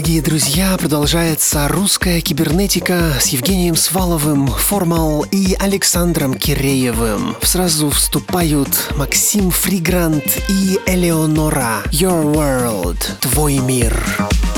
Дорогие друзья. Продолжается русская кибернетика с Евгением Сваловым, Формал и Александром Киреевым. Сразу вступают Максим Фригрант и Элеонора. Your World. Твой мир. to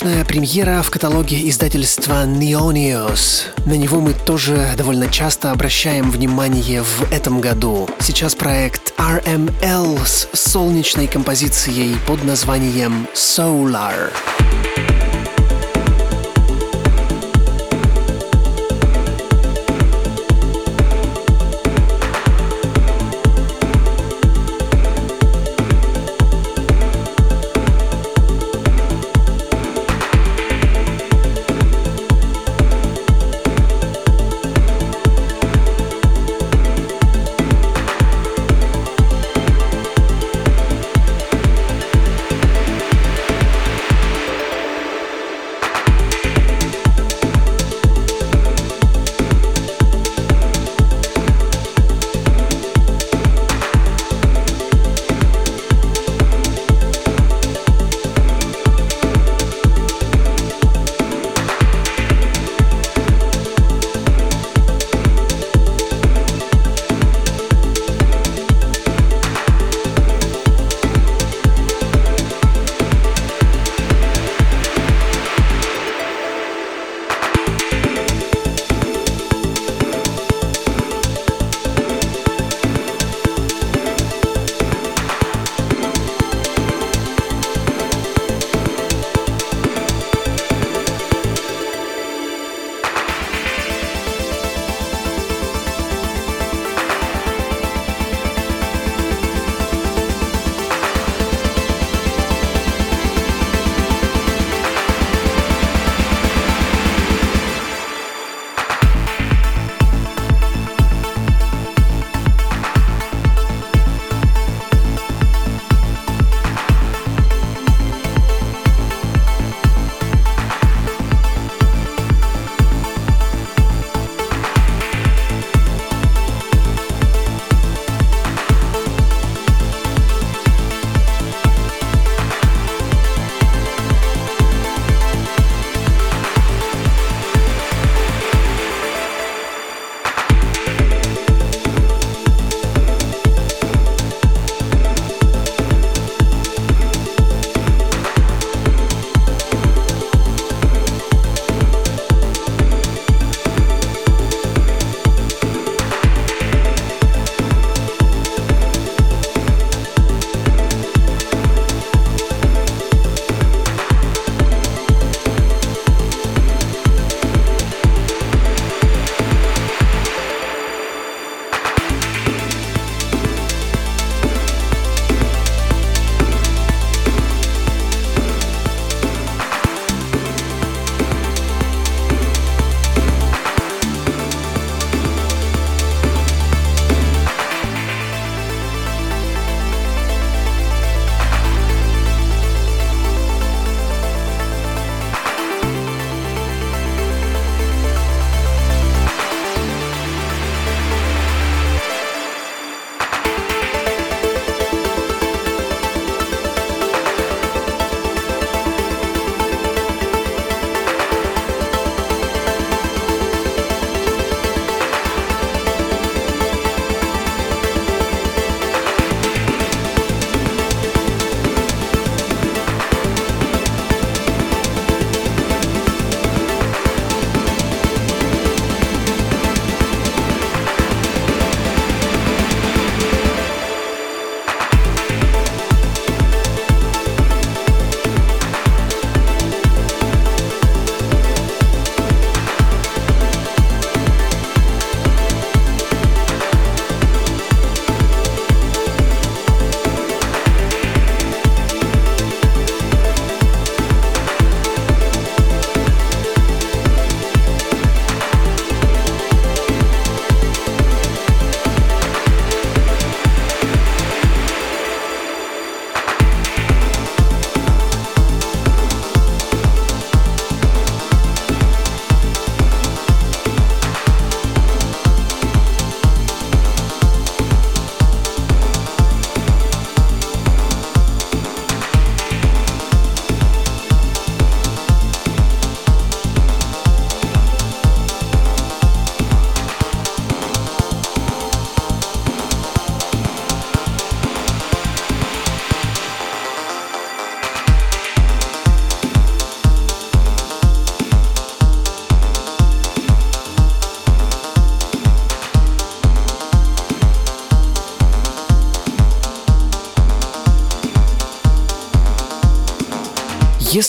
необычная премьера в каталоге издательства Neonios. На него мы тоже довольно часто обращаем внимание в этом году. Сейчас проект RML с солнечной композицией под названием Solar.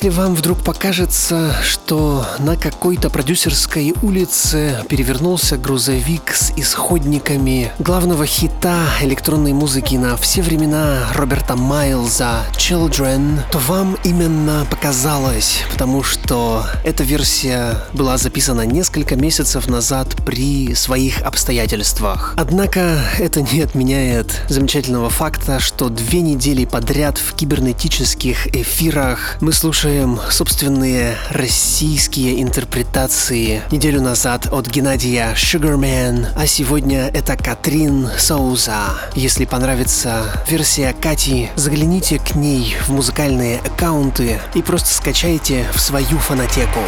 Если вам вдруг покажется, что на какой-то продюсерской улице перевернулся грузовик с исходниками главного хита электронной музыки на все времена Роберта Майлза «Children», то вам именно показалось, потому что эта версия была записана несколько месяцев назад при своих обстоятельствах. Однако это не отменяет замечательного факта, что две недели подряд в кибернетических эфирах мы слушаем собственные российские интерпретации. Неделю назад от Геннадия Sugarman, а сегодня это Катрин Соуза. Если понравится версия Кати, загляните к ней в музыкальные аккаунты и просто скачайте в свою фонотеку.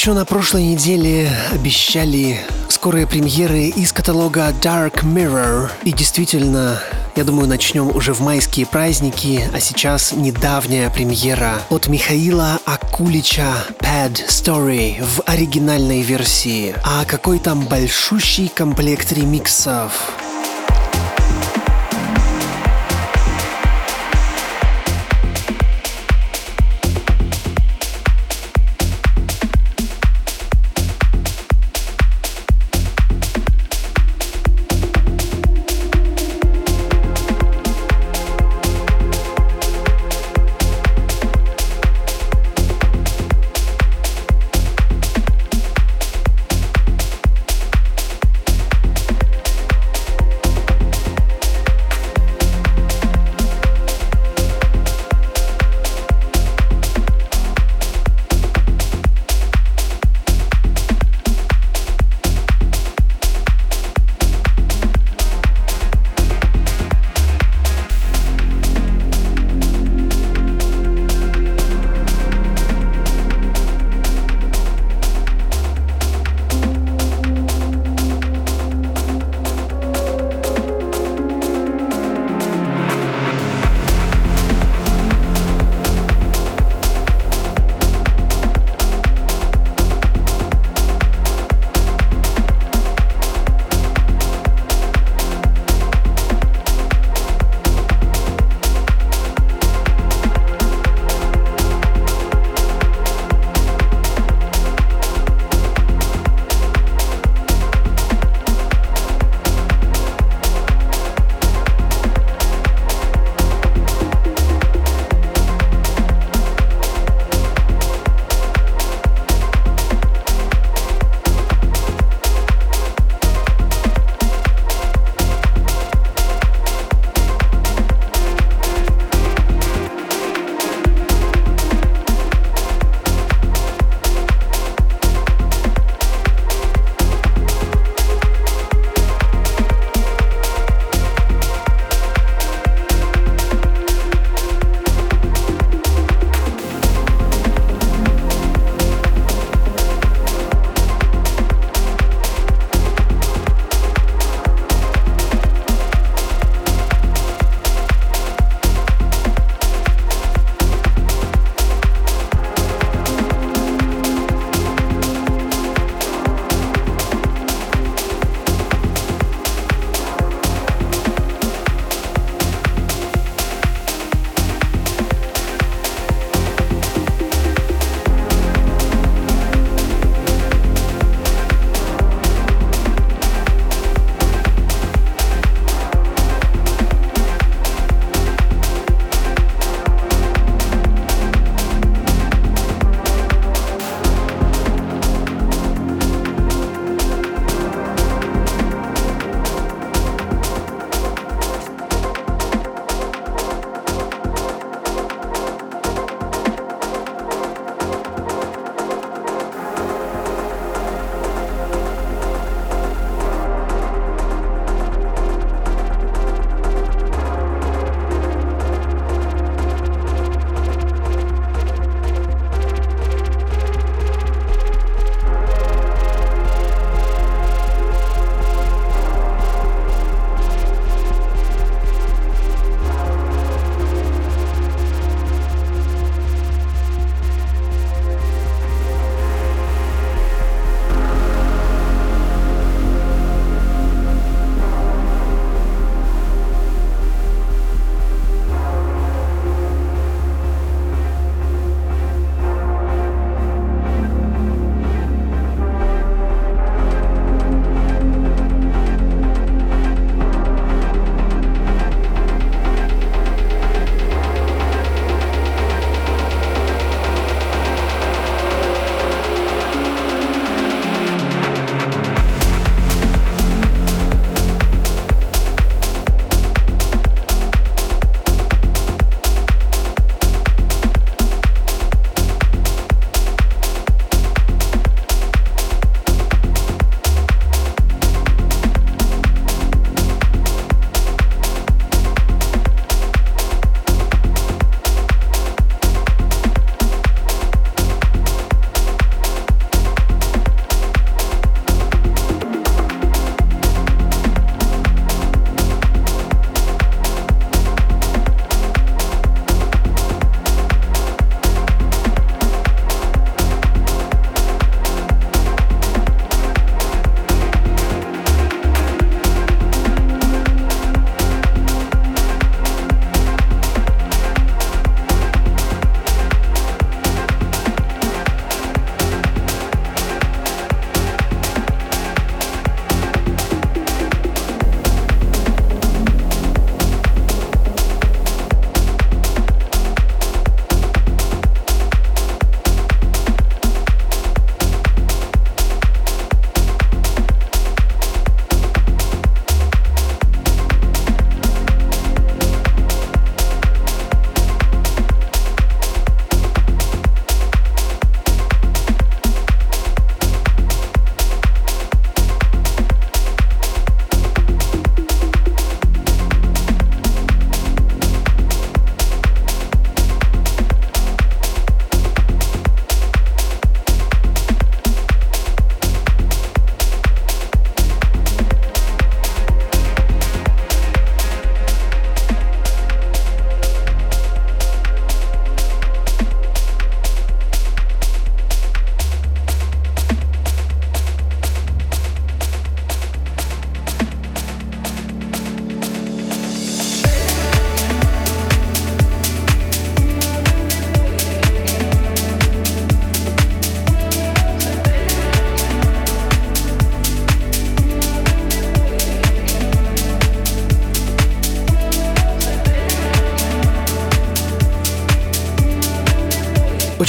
Еще на прошлой неделе обещали скорые премьеры из каталога Dark Mirror. И действительно, я думаю, начнем уже в майские праздники, а сейчас недавняя премьера от Михаила Акулича Pad Story в оригинальной версии. А какой там большущий комплект ремиксов.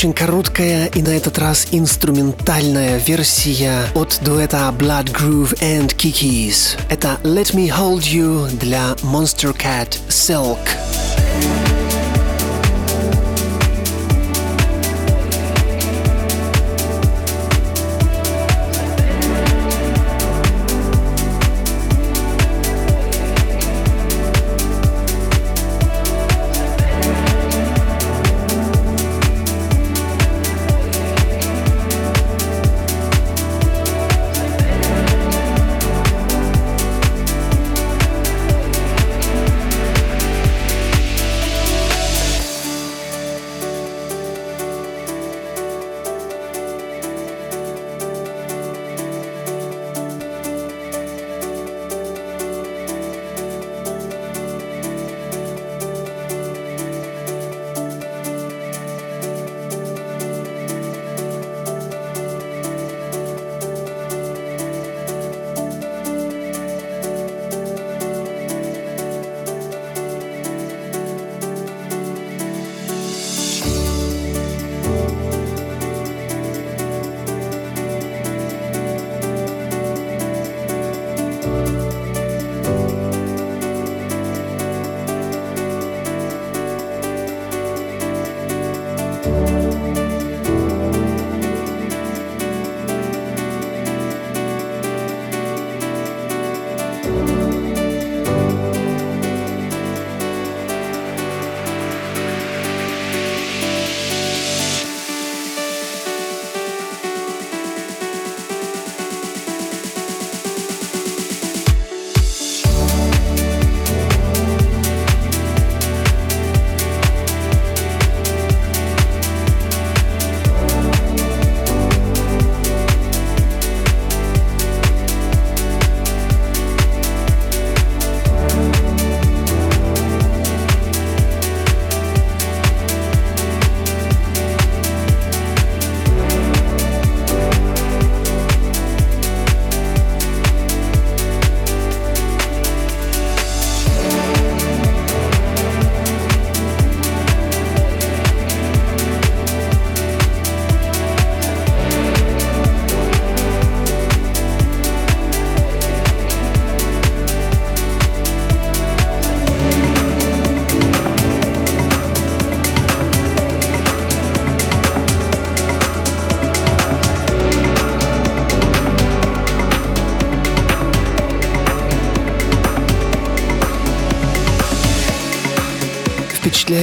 Очень короткая и на этот раз инструментальная версия от дуэта Blood Groove and Kikis. Это Let Me Hold You для Monster Cat Silk.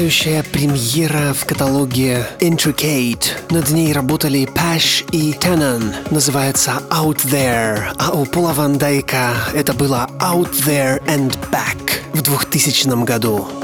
Впечатляющая премьера в каталоге Intricate. Над ней работали Паш и Теннон. Называется Out There. А у Пола Ван Дайка это было Out There and Back в 2000 году.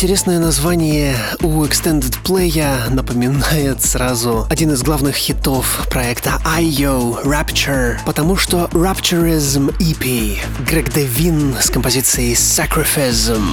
Интересное название у Extended Play напоминает сразу один из главных хитов проекта IO Rapture, потому что Rapturism EP Грег Девин с композицией Sacrificism.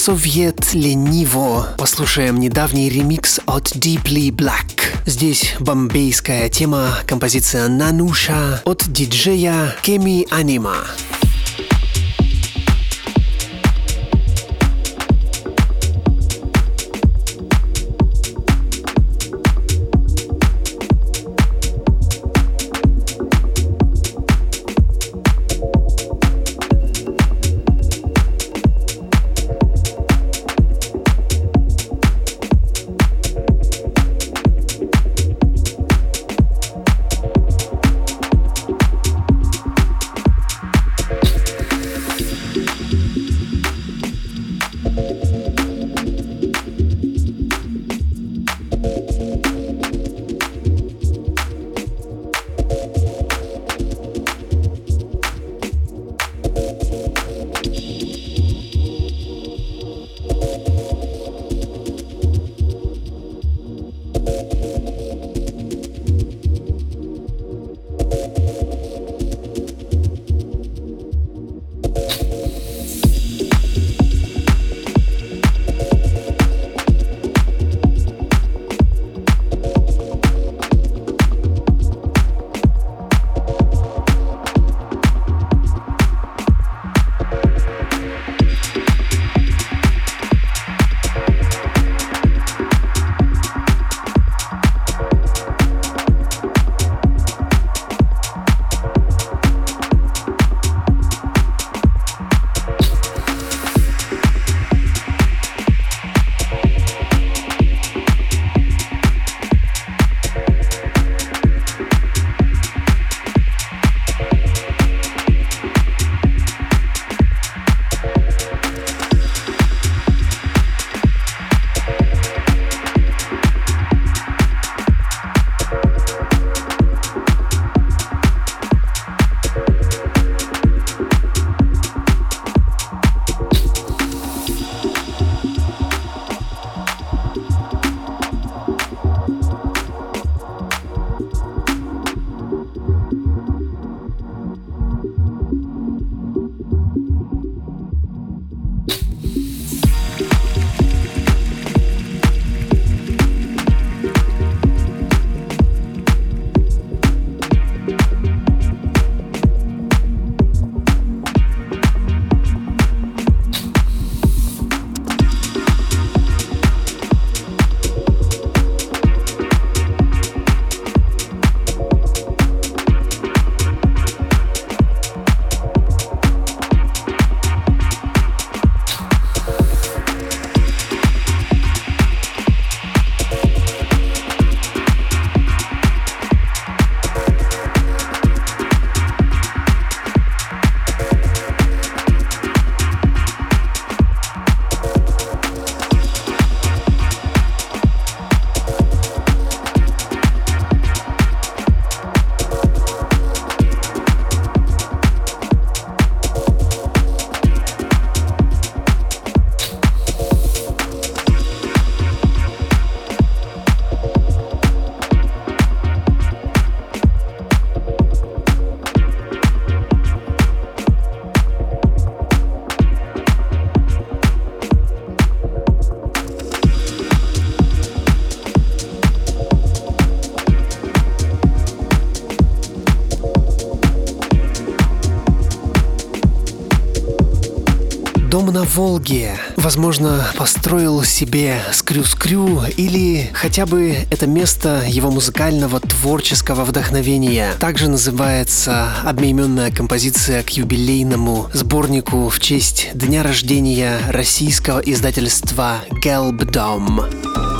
Совет Лениво. Послушаем недавний ремикс от Deeply Black. Здесь бомбейская тема, композиция Нануша от диджея Кеми Анима. На Волге. Возможно, построил себе скрю-скрю или хотя бы это место его музыкального творческого вдохновения. Также называется одноименная композиция к юбилейному сборнику в честь дня рождения российского издательства Gelbdom.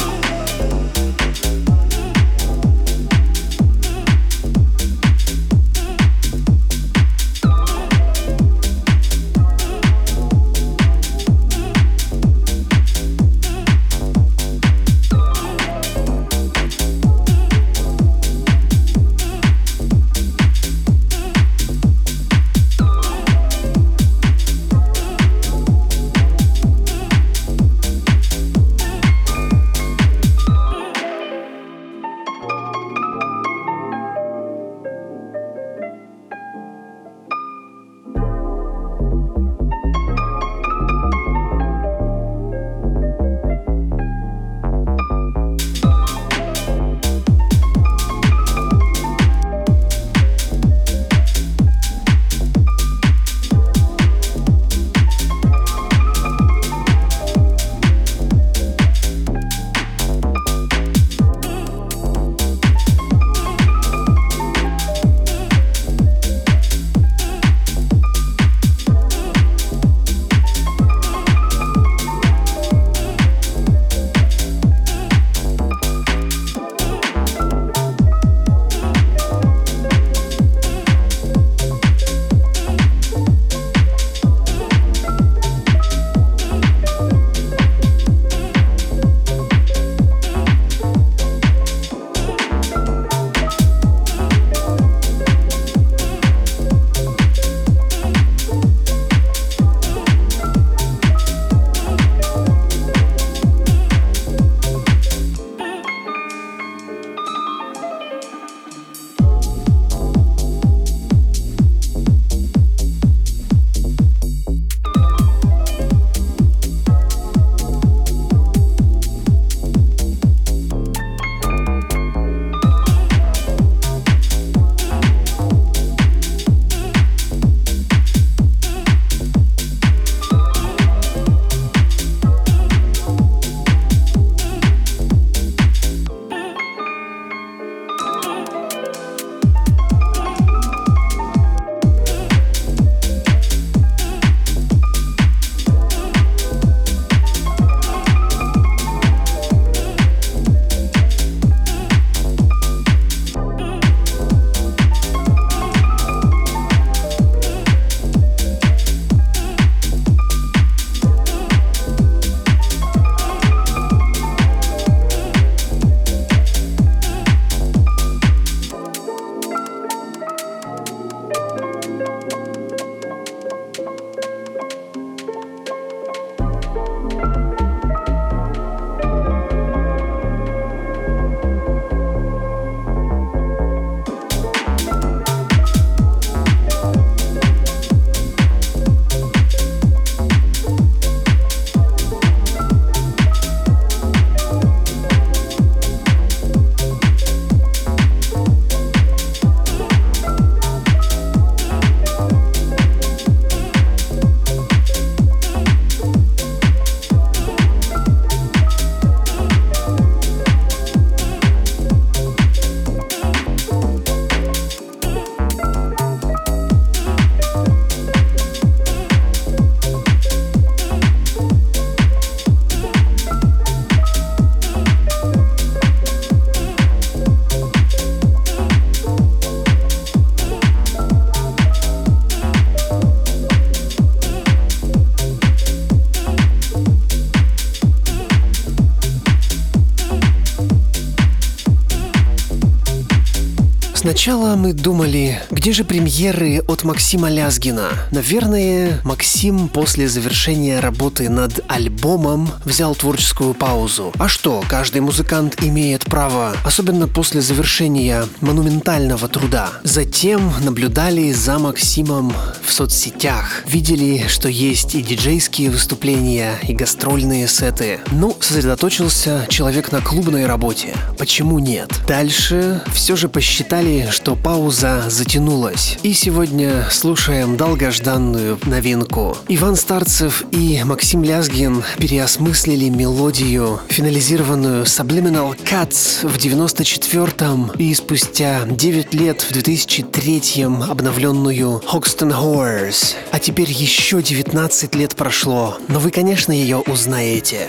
Сначала мы думали, где же премьеры от Максима Лязгина? Наверное, Максим после завершения работы над альбомом взял творческую паузу. А что, каждый музыкант имеет право, особенно после завершения монументального труда. Затем наблюдали за Максимом в соцсетях. Видели, что есть и диджейские выступления, и гастрольные сеты. Ну, сосредоточился человек на клубной работе. Почему нет? Дальше все же посчитали считали, что пауза затянулась. И сегодня слушаем долгожданную новинку. Иван Старцев и Максим Лязгин переосмыслили мелодию, финализированную Subliminal Cuts в 94-м и спустя 9 лет в 2003-м обновленную Hoxton Horrors. А теперь еще 19 лет прошло, но вы, конечно, ее узнаете.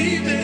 baby.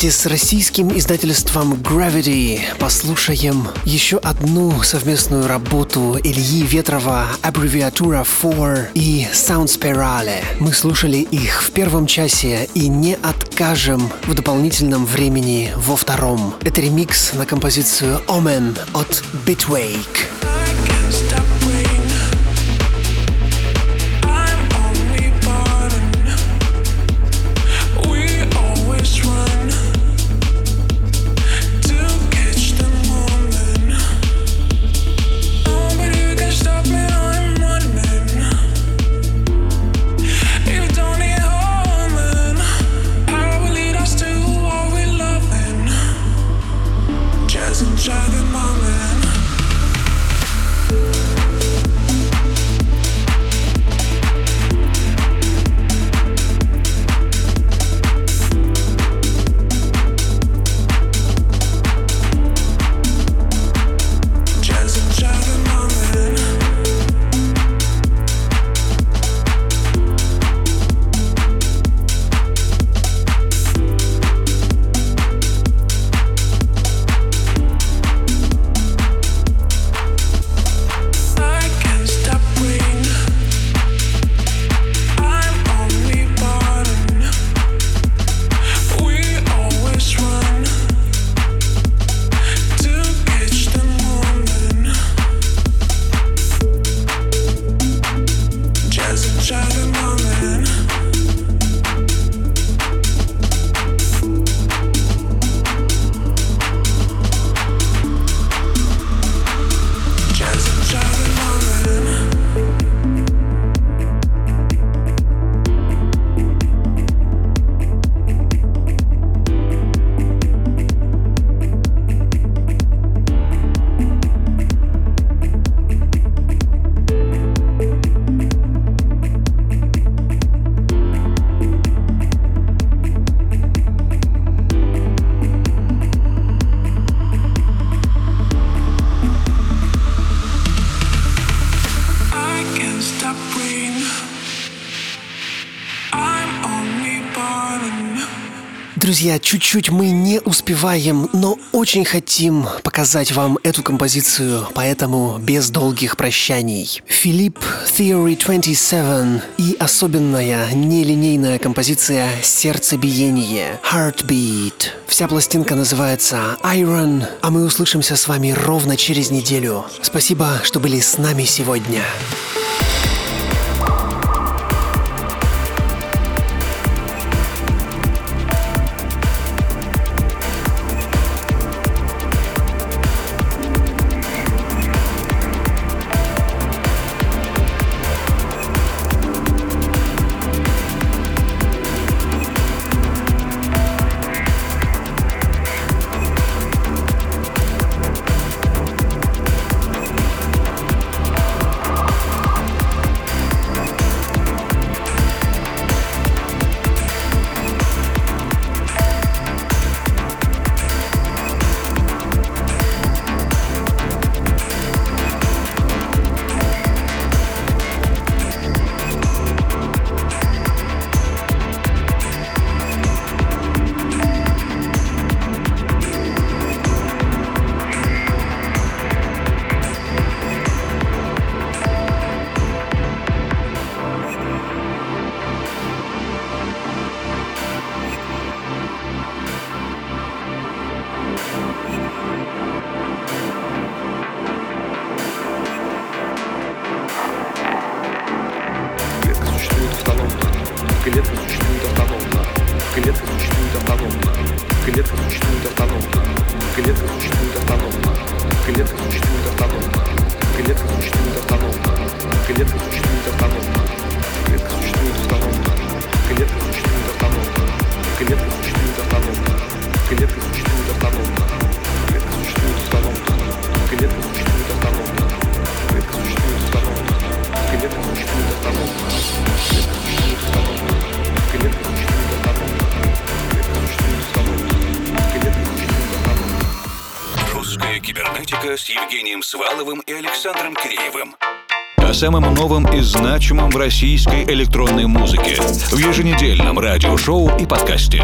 Вместе с российским издательством Gravity послушаем еще одну совместную работу Ильи Ветрова, аббревиатура 4 и Sound Spirale. Мы слушали их в первом часе и не откажем в дополнительном времени во втором. Это ремикс на композицию Omen от Bitwake. Друзья, чуть-чуть мы не успеваем, но очень хотим показать вам эту композицию, поэтому без долгих прощаний. Филипп Theory 27 и особенная нелинейная композиция «Сердцебиение» Heartbeat. Вся пластинка называется Iron, а мы услышимся с вами ровно через неделю. Спасибо, что были с нами сегодня. Сваловым О самом новом и значимом в российской электронной музыке в еженедельном радиошоу и подкасте.